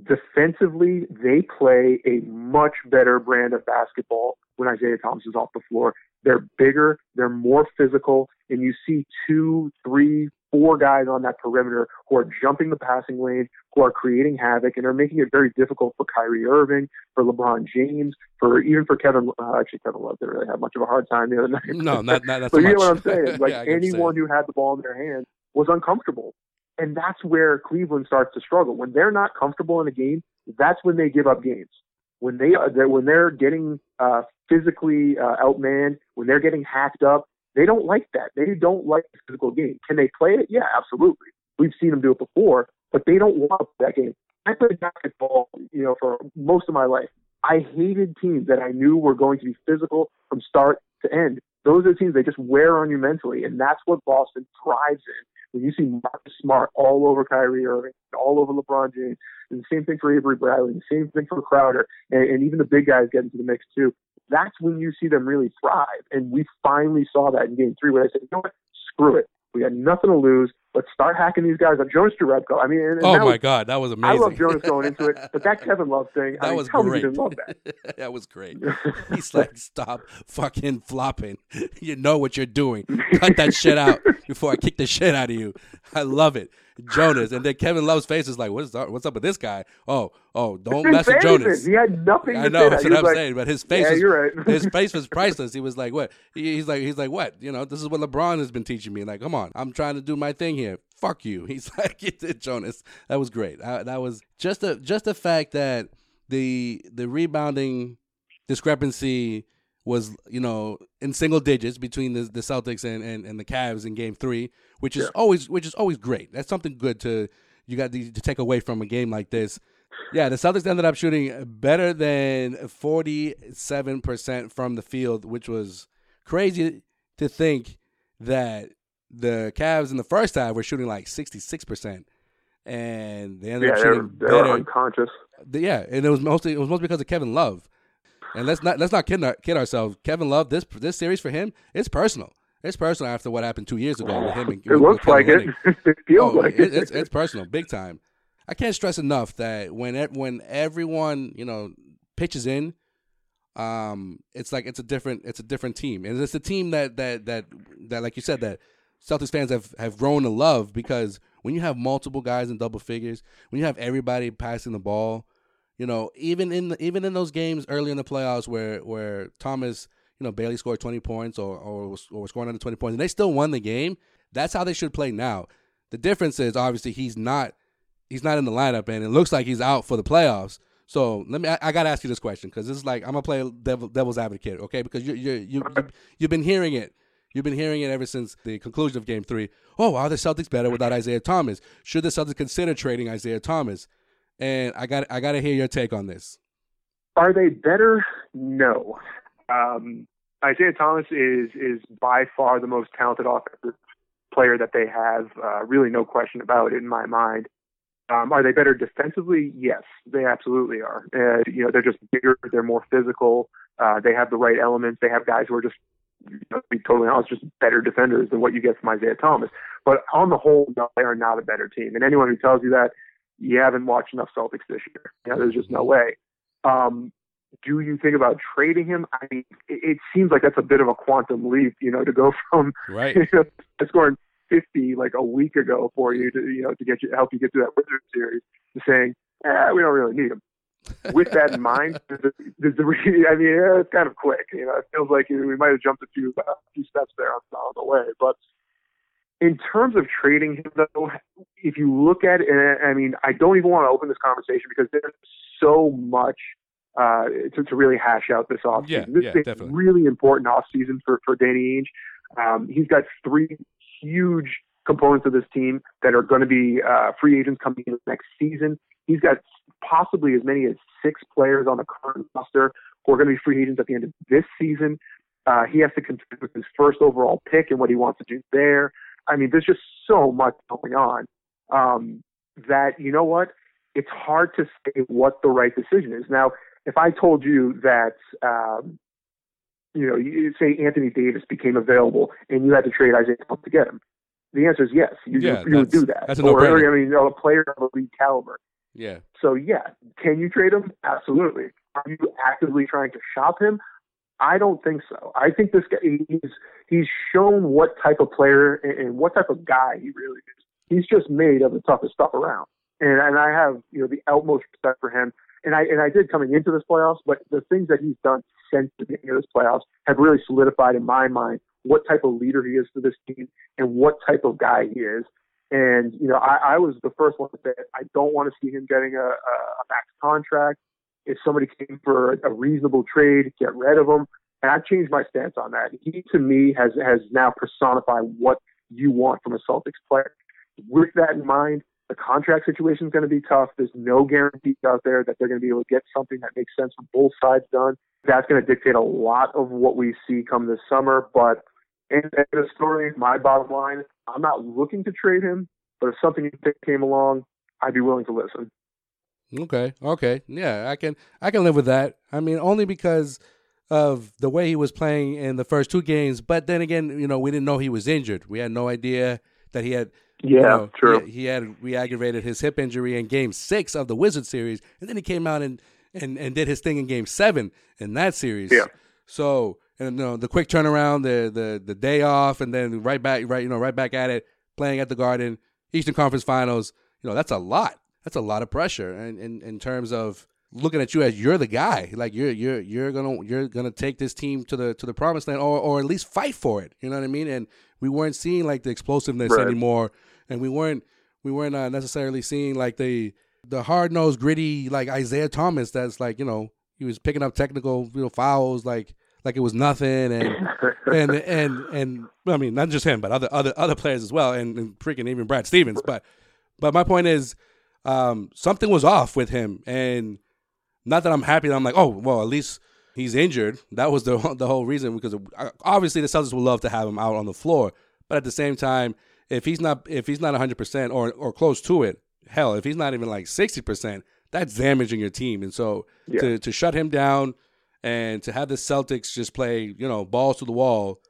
defensively, they play a much better brand of basketball when Isaiah Thomas is off the floor. They're bigger, they're more physical, and you see two, three, four guys on that perimeter who are jumping the passing lane, who are creating havoc, and are making it very difficult for Kyrie Irving, for LeBron James, for even for Kevin. Uh, actually, Kevin Love didn't really have much of a hard time the other [laughs] night. No, not, not that's but you know what I'm saying? [laughs] Like Yeah, anyone who had the ball in their hands was uncomfortable. And that's where Cleveland starts to struggle. When they're not comfortable in a game, that's when they give up games. When they are when they're getting uh, physically uh, outmanned, when they're getting hacked up, they don't like that. They don't like the physical game. Can they play it? Yeah, absolutely. We've seen them do it before, but they don't want that game. I played basketball, you know, for most of my life. I hated teams that I knew were going to be physical from start to end. Those are teams that just wear on you mentally, and that's what Boston thrives in. When you see Marcus Smart all over Kyrie Irving, all over LeBron James, and the same thing for Avery Bradley, the same thing for Crowder, and, and even the big guys get into the mix too. That's when you see them really thrive. And we finally saw that in game three where I said, you know what? Screw it. We got nothing to lose. Let's start hacking these guys up. Jonas Jerebko. I mean, and, and Oh my was- God, that was amazing. I love Jonas going into it, but that [laughs] Kevin Love thing, I That mean, was tell me great. didn't love that. [laughs] that was great. [laughs] He's like, stop fucking flopping. You know what you're doing. Cut that shit out before I kick the shit out of you. I love it. Jonas. And then Kevin Love's face is like, what's up, what's up with this guy? Oh, oh, don't mess with anything. Jonas. He had nothing I know, that's what I'm like, saying. But his face yeah, was you're right. [laughs] his face was priceless. He was like, what? He- He's like, he's like, what? You know, this is what LeBron has been teaching me. Like, come on, I'm trying to do my thing here. Fuck you. [laughs] He's like, Jonas. That was great. I, that was just the just the fact that the the rebounding discrepancy was you know in single digits between the, the Celtics and, and, and the Cavs in Game Three, which is always which is always great. That's something good to you got to, to take away from a game like this. Yeah, the Celtics ended up shooting better than forty seven percent from the field, which was crazy to think that the Cavs in the first half were shooting like sixty six percent, and they ended yeah, up they were, shooting they were unconscious. Yeah, and it was mostly it was mostly because of Kevin Love. And let's not let's not kid, our- kid ourselves. Kevin Love, this this series for him, it's personal. It's personal after what happened two years ago with him. And, [laughs] It with looks Kelly like it. [laughs] It feels Oh, like it- it. It's it's personal, big time. I can't stress enough that when it, when everyone you know pitches in, um, it's like it's a different it's a different team, and it's a team that that that that like you said that Celtics fans have have grown to love because when you have multiple guys in double figures, when you have everybody passing the ball, you know, even in the, even in those games early in the playoffs where where Thomas, you know, barely scored twenty points or or was, or was scoring under twenty points, and they still won the game. That's how they should play now. The difference is obviously he's not he's not in the lineup, and it looks like he's out for the playoffs. So let me. I, I got to ask you this question because this is like I'm gonna play devil, devil's advocate, okay? Because you you you you've been hearing it. You've been hearing it ever since the conclusion of Game Three. Oh, are the Celtics better without Isaiah Thomas? Should the Celtics consider trading Isaiah Thomas? And I got I got to hear your take on this. Are they better? No. Um, Isaiah Thomas is is by far the most talented offensive player that they have. Uh, really, no question about it in my mind. Um, are they better defensively? Yes, they absolutely are. Uh, you know, they're just bigger. They're more physical. Uh, they have the right elements. They have guys who are just, you know, to be totally honest, just better defenders than what you get from Isaiah Thomas. But on the whole, no, they are not a better team. And anyone who tells you that, you haven't watched enough Celtics this year. You know, there's just no way. Um, do you think about trading him? I mean, it, it seems like that's a bit of a quantum leap, you know, to go [laughs] from Right. you know, scoring 50 like a week ago for you to you know to get you help you get through that Wizards series to saying, eh, we don't really need him. With that in mind, [laughs] the, the, the, I mean, yeah, it's kind of quick. You know, it feels like we might have jumped a few a few steps there on, on the way, but in terms of trading him, though, if you look at it, and I mean, I don't even want to open this conversation because there's so much uh, to, to really hash out this offseason. Yeah, this yeah, is a really important offseason for, for Danny Ainge. Um, he's got three huge components of this team that are going to be uh, free agents coming in next season. He's got possibly as many as six players on the current roster who are going to be free agents at the end of this season. Uh, he has to contend with his first overall pick and what he wants to do there. I mean, there's just so much going on um, that you know what? It's hard to say what the right decision is. Now, if I told you that, um, you know, you say Anthony Davis became available and you had to trade Isaiah Thomas to get him, the answer is yes. You, Yeah, you would do that. that's a or, no-brainer. I mean, you know, a player of elite caliber. Yeah. So yeah, can you trade him? Absolutely. Are you actively trying to shop him? I don't think so. I think this guy he's he's shown what type of player and, what type of guy he really is. He's just made of the toughest stuff around, and and I have you know the utmost respect for him. And I and I did coming into this playoffs, but the things that he's done since the beginning of this playoffs have really solidified in my mind what type of leader he is for this team and what type of guy he is. And you know, I, I was the first one to say. I don't want to see him getting a, a, a max contract. If somebody came for a, reasonable trade, get rid of him. And I've changed my stance on that. He to me has has now personified what you want from a Celtics player. With that in mind, the contract situation is going to be tough. There's no guarantees out there that they're going to be able to get something that makes sense for both sides done. That's going to dictate a lot of what we see come this summer. But in the story, my bottom line, I'm not looking to trade him, but if something came along, I'd be willing to listen. Okay. Okay. Yeah, I can I can live with that. I mean, only because of the way he was playing in the first two games. But then again, you know, we didn't know he was injured. We had no idea that he had. you Yeah, know, true. He, he had re-aggravated his hip injury in Game Six of the Wizard series, and then he came out and and and did his thing in Game Seven in that series. Yeah. So and you know the quick turnaround, the the the day off, and then right back, right you know, right back at it, playing at the Garden, Eastern Conference Finals. You know, that's a lot. That's a lot of pressure, and in, in terms of looking at you as you're the guy, like you're you're you're gonna you're gonna take this team to the to the promised land, or or at least fight for it. You know what I mean? And we weren't seeing like the explosiveness Right. anymore, and we weren't we weren't uh, necessarily seeing like the the hard nosed gritty like Isaiah Thomas. That's like you know he was picking up technical you know fouls like like it was nothing, and [laughs] and and and I mean not just him, but other other other players as well, and, and freaking even Brad Stevens. But but my point is, um, something was off with him, and not that I'm happy that I'm like, oh well, at least he's injured. That was the [laughs] the whole reason because obviously the Celtics would love to have him out on the floor, but at the same time, if he's not if he's not 100 percent or or close to it, hell, if he's not even like 60 percent, that's damaging your team. And so Yeah. to to shut him down and to have the Celtics just play, you know, balls to the wall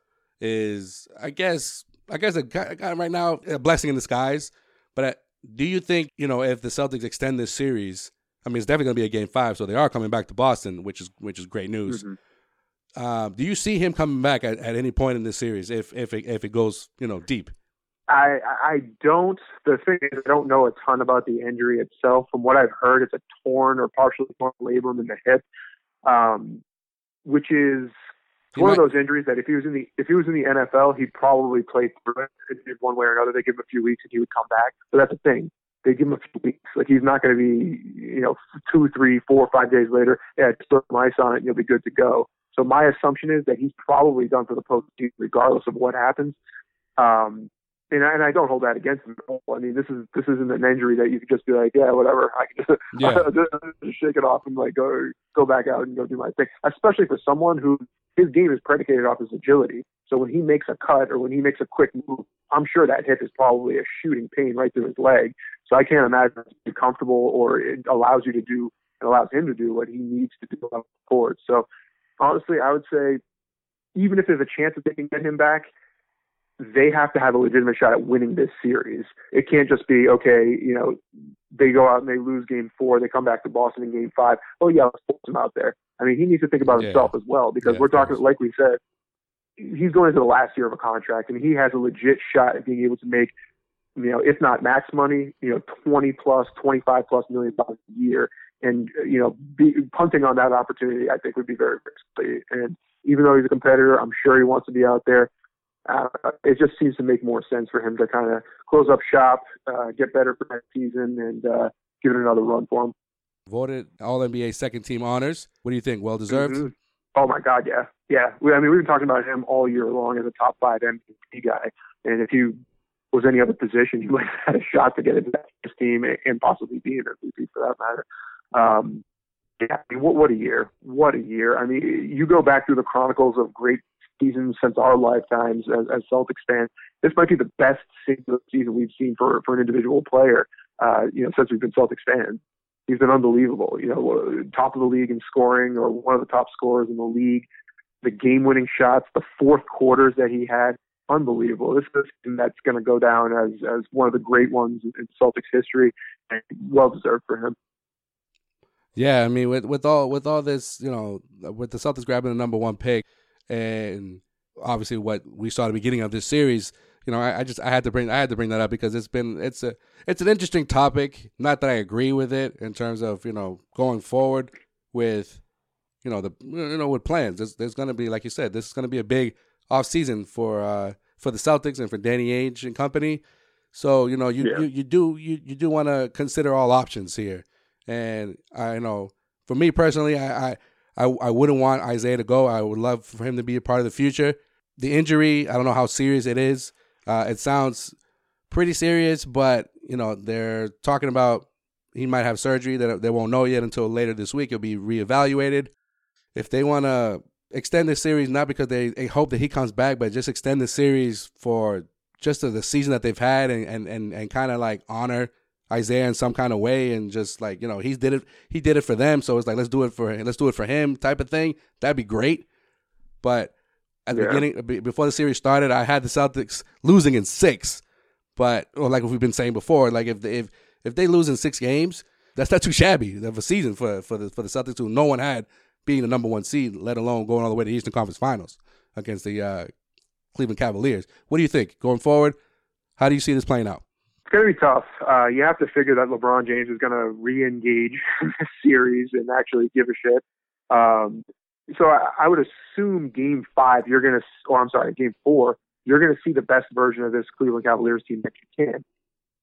is, I guess, I guess a, guy- guy right now a blessing in disguise. But do you think, you know, if the Celtics extend this series, I mean, it's definitely going to be a game five, so they are coming back to Boston, which is which is great news. Um, do you see him coming back at, at any point in this series if if it, if it goes, you know, deep? I I don't. The thing is, I don't know a ton about the injury itself. From what I've heard, it's a torn or partially torn labrum in the hip, um, which is it's one of those injuries that if he was in the if he was in the NFL, he'd probably play through it in one way or another. They give him a few weeks and he would come back. But that's the thing. They give him a few weeks. Like he's not going to be, you know, two, three, four, five days later. Yeah, just put some ice on it and you'll be good to go. So my assumption is that he's probably done for the postseason, regardless of what happens. Um, and I, and I don't hold that against him. I mean, this is this isn't an injury that you could just be like, yeah, whatever. I can just, [laughs] Yeah. just shake it off and like go go back out and go do my thing. Especially for someone who his game is predicated off his agility. So when he makes a cut or when he makes a quick move, I'm sure that hip is probably a shooting pain right through his leg. So I can't imagine it's comfortable or it allows you to do it allows him to do what he needs to do on the court. So honestly, I would say even if there's a chance that they can get him back, they have to have a legitimate shot at winning this series. It can't just be okay, you know, they go out and they lose game four, they come back to Boston in game five. Oh yeah, let's put him out there. I mean, he needs to think about Yeah. himself as well because Yeah, we're talking, like we said, he's going into the last year of a contract and he has a legit shot at being able to make, you know, if not max money, you know, 20 plus, 25 plus million dollars a year. And, you know, be, punting on that opportunity, I think would be very risky. And even though he's a competitor, I'm sure he wants to be out there. Uh, it just seems to make more sense for him to kind of close up shop, uh, get better for next season, and uh, give it another run for him. Voted All NBA second team honors. What do you think? Well deserved. Mhm. Oh my God, yeah, yeah. We, I mean, we've been talking about him all year long as a top five MVP guy, and if he was any other position, he might have had a shot to get into that first team and, and possibly be an MVP for that matter. Um, yeah, I mean, what, what a year! What a year! I mean, you go back through the chronicles of great seasons since our lifetimes as, as Celtics fans. This might be the best single season we've seen for for an individual player, uh, you know, since we've been Celtics fans. He's been unbelievable. You know, top of the league in scoring, or one of the top scorers in the league. The game-winning shots, the fourth quarters that he had, unbelievable. This is something that's going to go down as as one of the great ones in Celtics history, and well deserved for him. Yeah, I mean, with with all with all this, you know, with the Celtics grabbing the number one pick, and obviously what we saw at the beginning of this series, you know, I, I, just I had to bring I had to bring that up because it's been it's a it's an interesting topic. Not that I agree with it in terms of you know going forward with you know the you know with plans. There's, there's going to be like you said, this is going to be a big off season for uh for the Celtics and for Danny Ainge and company. So you know you yeah. you, you do you you do want to consider all options here. And I know for me personally, I, I I I wouldn't want Isaiah to go. I would love for him to be a part of the future. The injury, I don't know how serious it is. Uh, it sounds pretty serious, but you know they're talking about he might have surgery that they won't know yet until later this week. He'll be reevaluated. If they want to extend the series, not because they, they, hope that he comes back, but just extend the series for just the season that they've had and and and, and kind of like honor Isaiah in some kind of way and just like you know he's did it he did it for them. So it's like let's do it for let's do it for him type of thing. That'd be great. But at the yeah. beginning before the series started I had the Celtics losing in six. But or like we've been saying before like if they, if if they lose in six games that's not too shabby of a season for for the for the Celtics who no one had being the number one seed let alone going all the way to the Eastern Conference Finals against the uh, Cleveland Cavaliers. What do you think going forward? How do you see this playing out going to be tough. Uh, you have to figure that LeBron James is going to re-engage [laughs] in this series and actually give a shit. Um, so I, I would assume Game Five, you're going to, or I'm sorry, Game Four, you're going to see the best version of this Cleveland Cavaliers team that you can.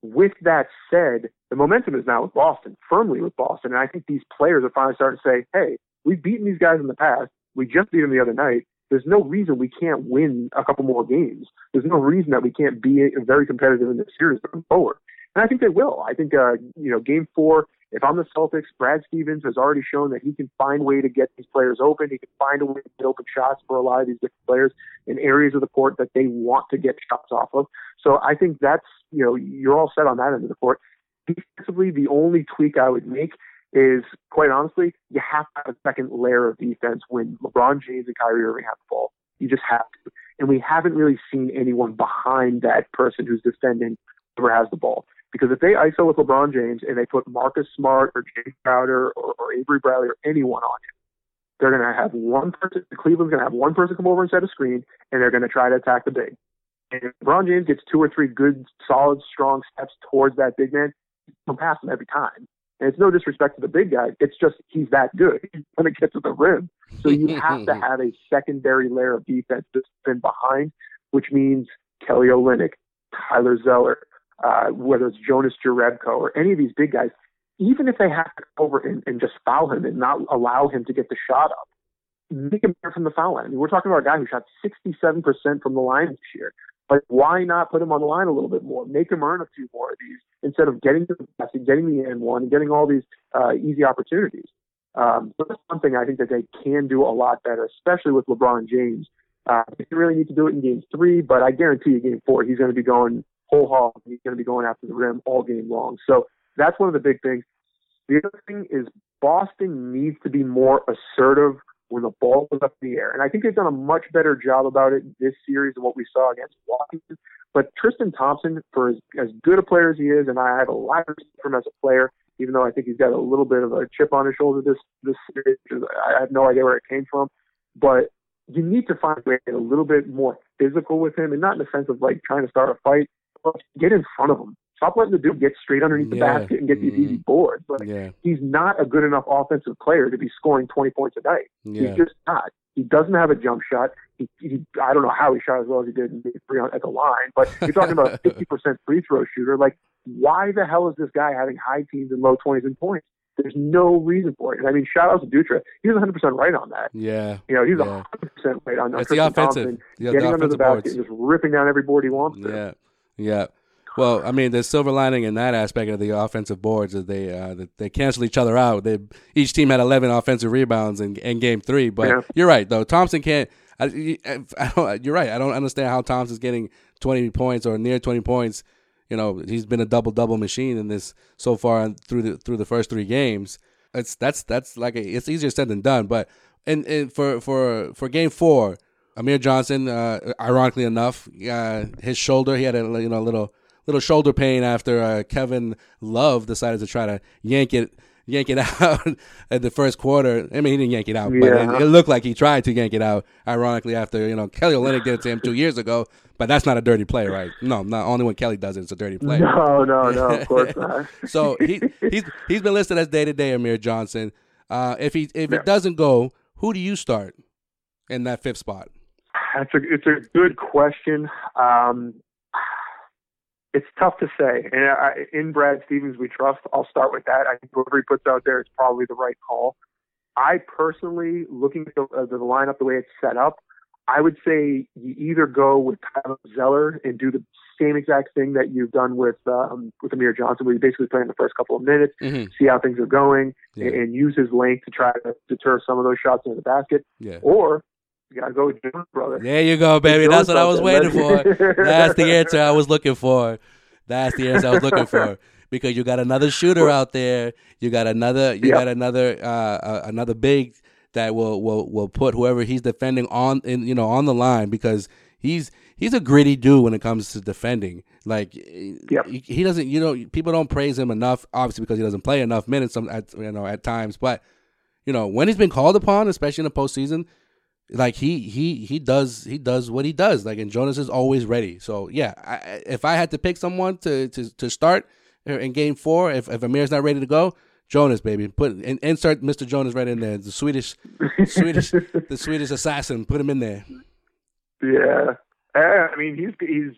With that said, the momentum is now with Boston, firmly with Boston, and I think these players are finally starting to say, "Hey, we've beaten these guys in the past. We just beat them the other night. There's no reason we can't win a couple more games. There's no reason that we can't be very competitive in this series going forward. And I think they will. I think, uh, you know, game four, if I'm the Celtics, Brad Stevens has already shown that he can find a way to get these players open. He can find a way to get open shots for a lot of these different players in areas of the court that they want to get shots off of. So I think that's, you know, you're all set on that end of the court. Defensively, the only tweak I would make is quite honestly, you have to have a second layer of defense when LeBron James and Kyrie Irving have the ball. You just have to. And we haven't really seen anyone behind that person who's defending whoever has the ball. Because if they ISO with LeBron James and they put Marcus Smart or James Crowder or, or Avery Bradley or anyone on him, they're going to have one person, Cleveland's going to have one person come over and set a screen, and they're going to try to attack the big. And if LeBron James gets two or three good, solid, strong steps towards that big man, he'll pass him every time. And it's no disrespect to the big guy. It's just he's that good. [laughs] He's going to get to the rim. So you have to [laughs] have a secondary layer of defense that's been behind, which means Kelly Olynyk, Tyler Zeller, uh, whether it's Jonas Jerebko or any of these big guys, even if they have to come over and, and just foul him and not allow him to get the shot up, make him from the foul line. I mean, we're talking about a guy who shot 67% from the line this year. But why not put him on the line a little bit more? Make him earn a few more of these instead of getting the basket, getting the and one, and getting all these uh, easy opportunities. Um, so that's something I think that they can do a lot better, especially with LeBron James. Uh, they really need to do it in game three, but I guarantee you, game four, he's going to be going whole hog. He's going to be going after the rim all game long. So that's one of the big things. The other thing is Boston needs to be more assertive when the ball was up in the air. And I think they've done a much better job about it this series than what we saw against Washington. But Tristan Thompson, for as, as good a player as he is, and I have a lot of respect for him as a player, even though I think he's got a little bit of a chip on his shoulder this this series. I have no idea where it came from, but you need to find a way to get a little bit more physical with him, and not in the sense of like trying to start a fight, but get in front of him. Stop letting the dude get straight underneath the basket and get these easy mm-hmm. boards. Like yeah. he's not a good enough offensive player to be scoring 20 points a night. Yeah. He's just not. He doesn't have a jump shot. He, he, I don't know how he shot as well as he did at the line, but you're talking about a [laughs] 50% free throw shooter. Like, why the hell is this guy having high teens and low 20s in points? There's no reason for it. And I mean, shout out to Dutra. He was 100% right on that. Yeah. You know, he's yeah. 100% right on that. It's the offensive. Thompson, yeah, getting the under the basket boards. and just ripping down every board he wants to. Yeah. Yeah. Well, I mean, the silver lining in that aspect of the offensive boards is they uh, they cancel each other out. They each team had 11 offensive rebounds in, in game three. But Yeah. you're right though. Thompson can't. I, I don't, you're right. I don't understand how Thompson's getting 20 points or near 20 points. You know, he's been a double double machine in this so far through the through the first three games. It's that's that's like a, it's easier said than done. But and, and for for for game four, Amir Johnson, uh, ironically enough, uh, his shoulder, he had a you know little little shoulder pain after uh, Kevin Love decided to try to yank it yank it [laughs] out at the first quarter. I mean, he didn't yank it out, but it, it looked like he tried to yank it out. Ironically, after you know Kelly Olynyk did it to him two years ago, but that's not a dirty play, right? No, not only when Kelly does it, it's a dirty play. No, no, no, of course [laughs] not. so he he's he's been listed as day to day Amir Johnson. Uh, if he if it doesn't go, who do you start in that fifth spot? That's a it's a good question. Um, it's tough to say. And I, in Brad Stevens, we trust. I'll start with that. I think whoever he puts out there is probably the right call. I personally, looking at the, uh, the lineup the way it's set up, I would say you either go with Tyler Zeller and do the same exact thing that you've done with um, with Amir Johnson, where you basically play in the first couple of minutes, Mm-hmm. see how things are going, Yeah. and, and use his length to try to deter some of those shots into the basket. Yeah. Or you gotta go with Jonas, brother. There you go, baby. That's what I was waiting for. [laughs] That's the answer I was looking for. That's the answer I was looking for. Because you got another shooter out there. You got another. You Yep. got another. Uh, uh, another big that will will will put whoever he's defending on in you know on the line because he's he's a gritty dude when it comes to defending. Like he, he doesn't. You know, people don't praise him enough. Obviously, because he doesn't play enough minutes. Some at you know at times, but you know when he's been called upon, especially in the postseason, like he he he does he does what he does. Like and Jonas is always ready. So yeah, I, if I had to pick someone to to to start in Game Four, if if Amir's not ready to go, Jonas baby, put in, insert Mr. Jonas right in there. The Swedish Swedish the [laughs] Swedish assassin, put him in there. Yeah, I mean he's he's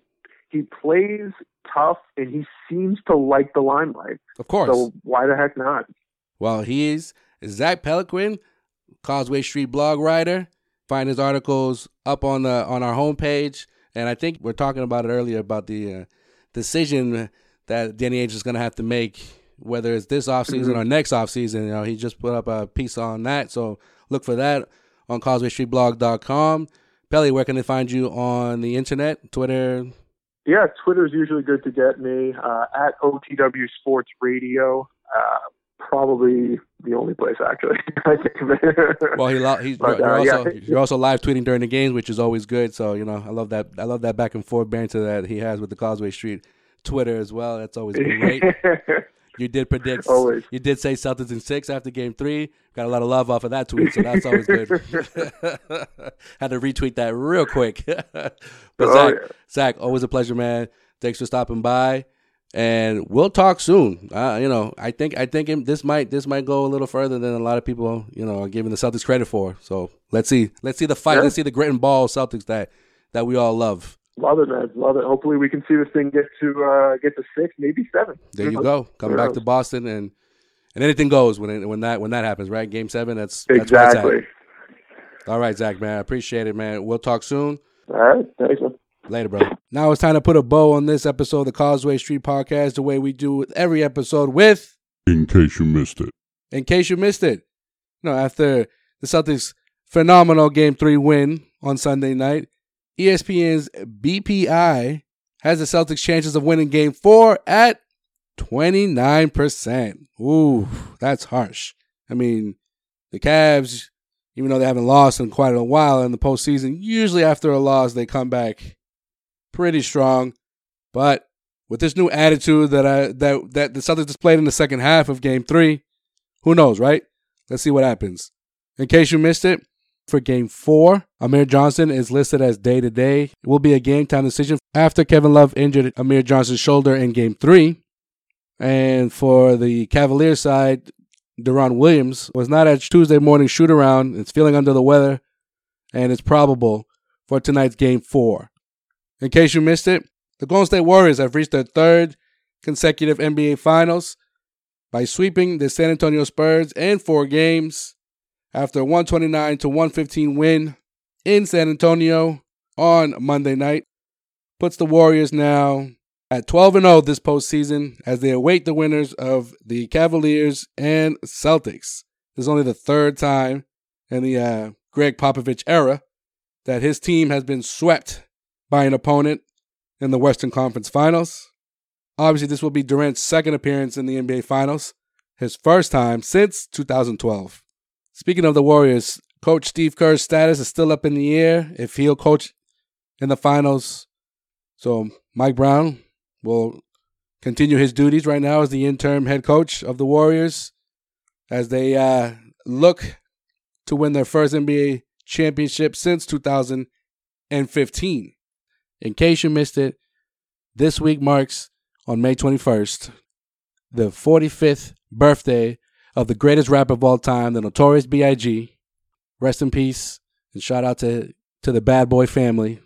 he plays tough and he seems to like the limelight. Of course. So why the heck not? Well, he is Zach Peloquin, Causeway Street blog writer. Find his articles up on the on our homepage, and I think we're talking about it earlier about the uh, decision that Danny Ainge is going to have to make, whether it's this offseason Mhm. or next offseason. You know, he just put up a piece on that, so look for that on CausewayStreetBlog.com. Pelly, where can they find you on the internet, Twitter? Yeah, Twitter is usually good to get me uh, at OTW Sports Radio. Uh, probably the only place actually. [laughs] I think. Well, he lo- he's But, you're, uh, also yeah. you're also live tweeting during the games, which is always good. So you know, I love that. I love that back and forth banter that he has with the Causeway Street Twitter as well. That's always great. [laughs] you did predict. Always. You did say Celtics in six after Game Three. Got a lot of love off of that tweet, so that's always good. [laughs] Had to retweet that real quick. but Oh, Zach, yeah. Zach, always a pleasure, man. Thanks for stopping by, and we'll talk soon. Uh, you know, I think I think this might this might go a little further than a lot of people you know are giving the Celtics credit for. So let's see, let's see the fight. Yeah. Let's see the grit and ball Celtics that that we all love. Love it, man. Love it. Hopefully, we can see this thing get to uh, get to six, maybe seven. There you go. Come back knows? to Boston and and anything goes when it, when that when that happens, right? Game seven. That's that's where it's at. Exactly. All right, Zach, man. I appreciate it, man. We'll talk soon. All right. Thanks, man. Later, bro. Now it's time to put a bow on this episode of the Causeway Street Podcast, the way we do with every episode. With, In case you missed it. in case you missed it, No, after the Celtics' phenomenal Game Three win on Sunday night, ESPN's BPI has the Celtics' chances of winning Game Four at twenty nine percent. Ooh, that's harsh. I mean, the Cavs, even though they haven't lost in quite a while in the postseason, usually after a loss they come back pretty strong. But with this new attitude that I that that the Celtics displayed in the second half of Game Three, who knows, right? Let's see what happens. In case you missed it, for Game Four, Amir Johnson is listed as day to day. It will be a game time decision after Kevin Love injured Amir Johnson's shoulder in Game Three. And for the Cavaliers side, Deron Williams was not at Tuesday morning shoot around. It's feeling under the weather, and it's probable for tonight's game four. In case you missed it, the Golden State Warriors have reached their third consecutive NBA Finals by sweeping the San Antonio Spurs in four games after a 129 to 115 win in San Antonio on Monday night. Puts the Warriors now at 12 and 0 this postseason as they await the winners of the Cavaliers and Celtics. This is only the third time in the uh, Gregg Popovich era that his team has been swept by an opponent in the Western Conference Finals. Obviously, this will be Durant's second appearance in the NBA Finals, his first time since 2012. Speaking of the Warriors, Coach Steve Kerr's status is still up in the air if he'll coach in the finals. So Mike Brown will continue his duties right now as the interim head coach of the Warriors as they uh, look to win their first NBA championship since 2015. In case you missed it, this week marks on May 21st the 45th birthday of the greatest rapper of all time, the Notorious B.I.G. Rest in peace and shout out to, to the Bad Boy family.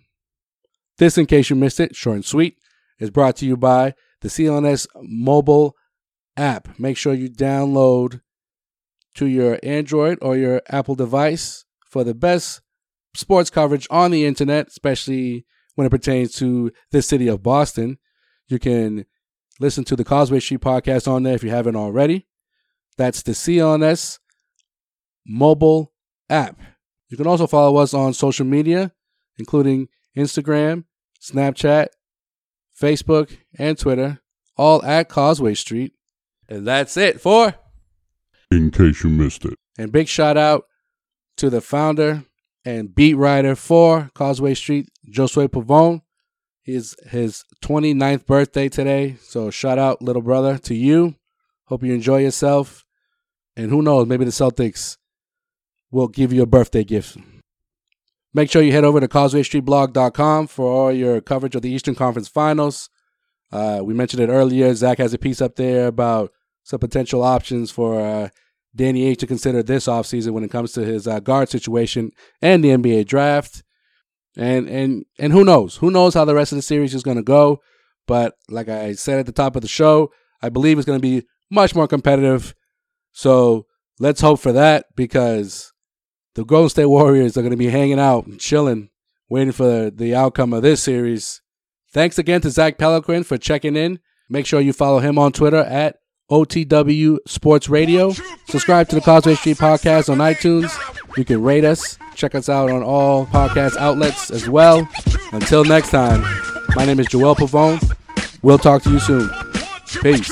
This, in case you missed it, short and sweet, is brought to you by the CLNS mobile app. Make sure you download to your Android or your Apple device for the best sports coverage on the internet, especially when it pertains to the city of Boston. You can listen to the Causeway Street podcast on there if you haven't already. That's the CLNS mobile app. You can also follow us on social media, including Instagram, Snapchat, Facebook, and Twitter, all at Causeway Street. And that's it for In case you missed it. And big shout out to the founder and beat writer for Causeway Street, Josue Pavone. His his 29th birthday today. So shout out, little brother, to you. Hope you enjoy yourself. And who knows, maybe the Celtics will give you a birthday gift. Make sure you head over to causewaystreetblog.com for all your coverage of the Eastern Conference Finals. Uh, we mentioned it earlier. Zach has a piece up there about some potential options for uh, Danny Ainge to consider this offseason when it comes to his uh, guard situation and the NBA draft. And and and who knows? Who knows how the rest of the series is going to go? But like I said at the top of the show, I believe it's going to be much more competitive. So let's hope for that because the Golden State Warriors are going to be hanging out and chilling, waiting for the outcome of this series. Thanks again to Zach Peloquin for checking in. Make sure you follow him on Twitter at OTW Sports Radio. Subscribe to the Causeway Street Podcast on iTunes. You can rate us. Check us out on all podcast outlets as well. Until next time, my name is Joel Pavone. We'll talk to you soon. Peace.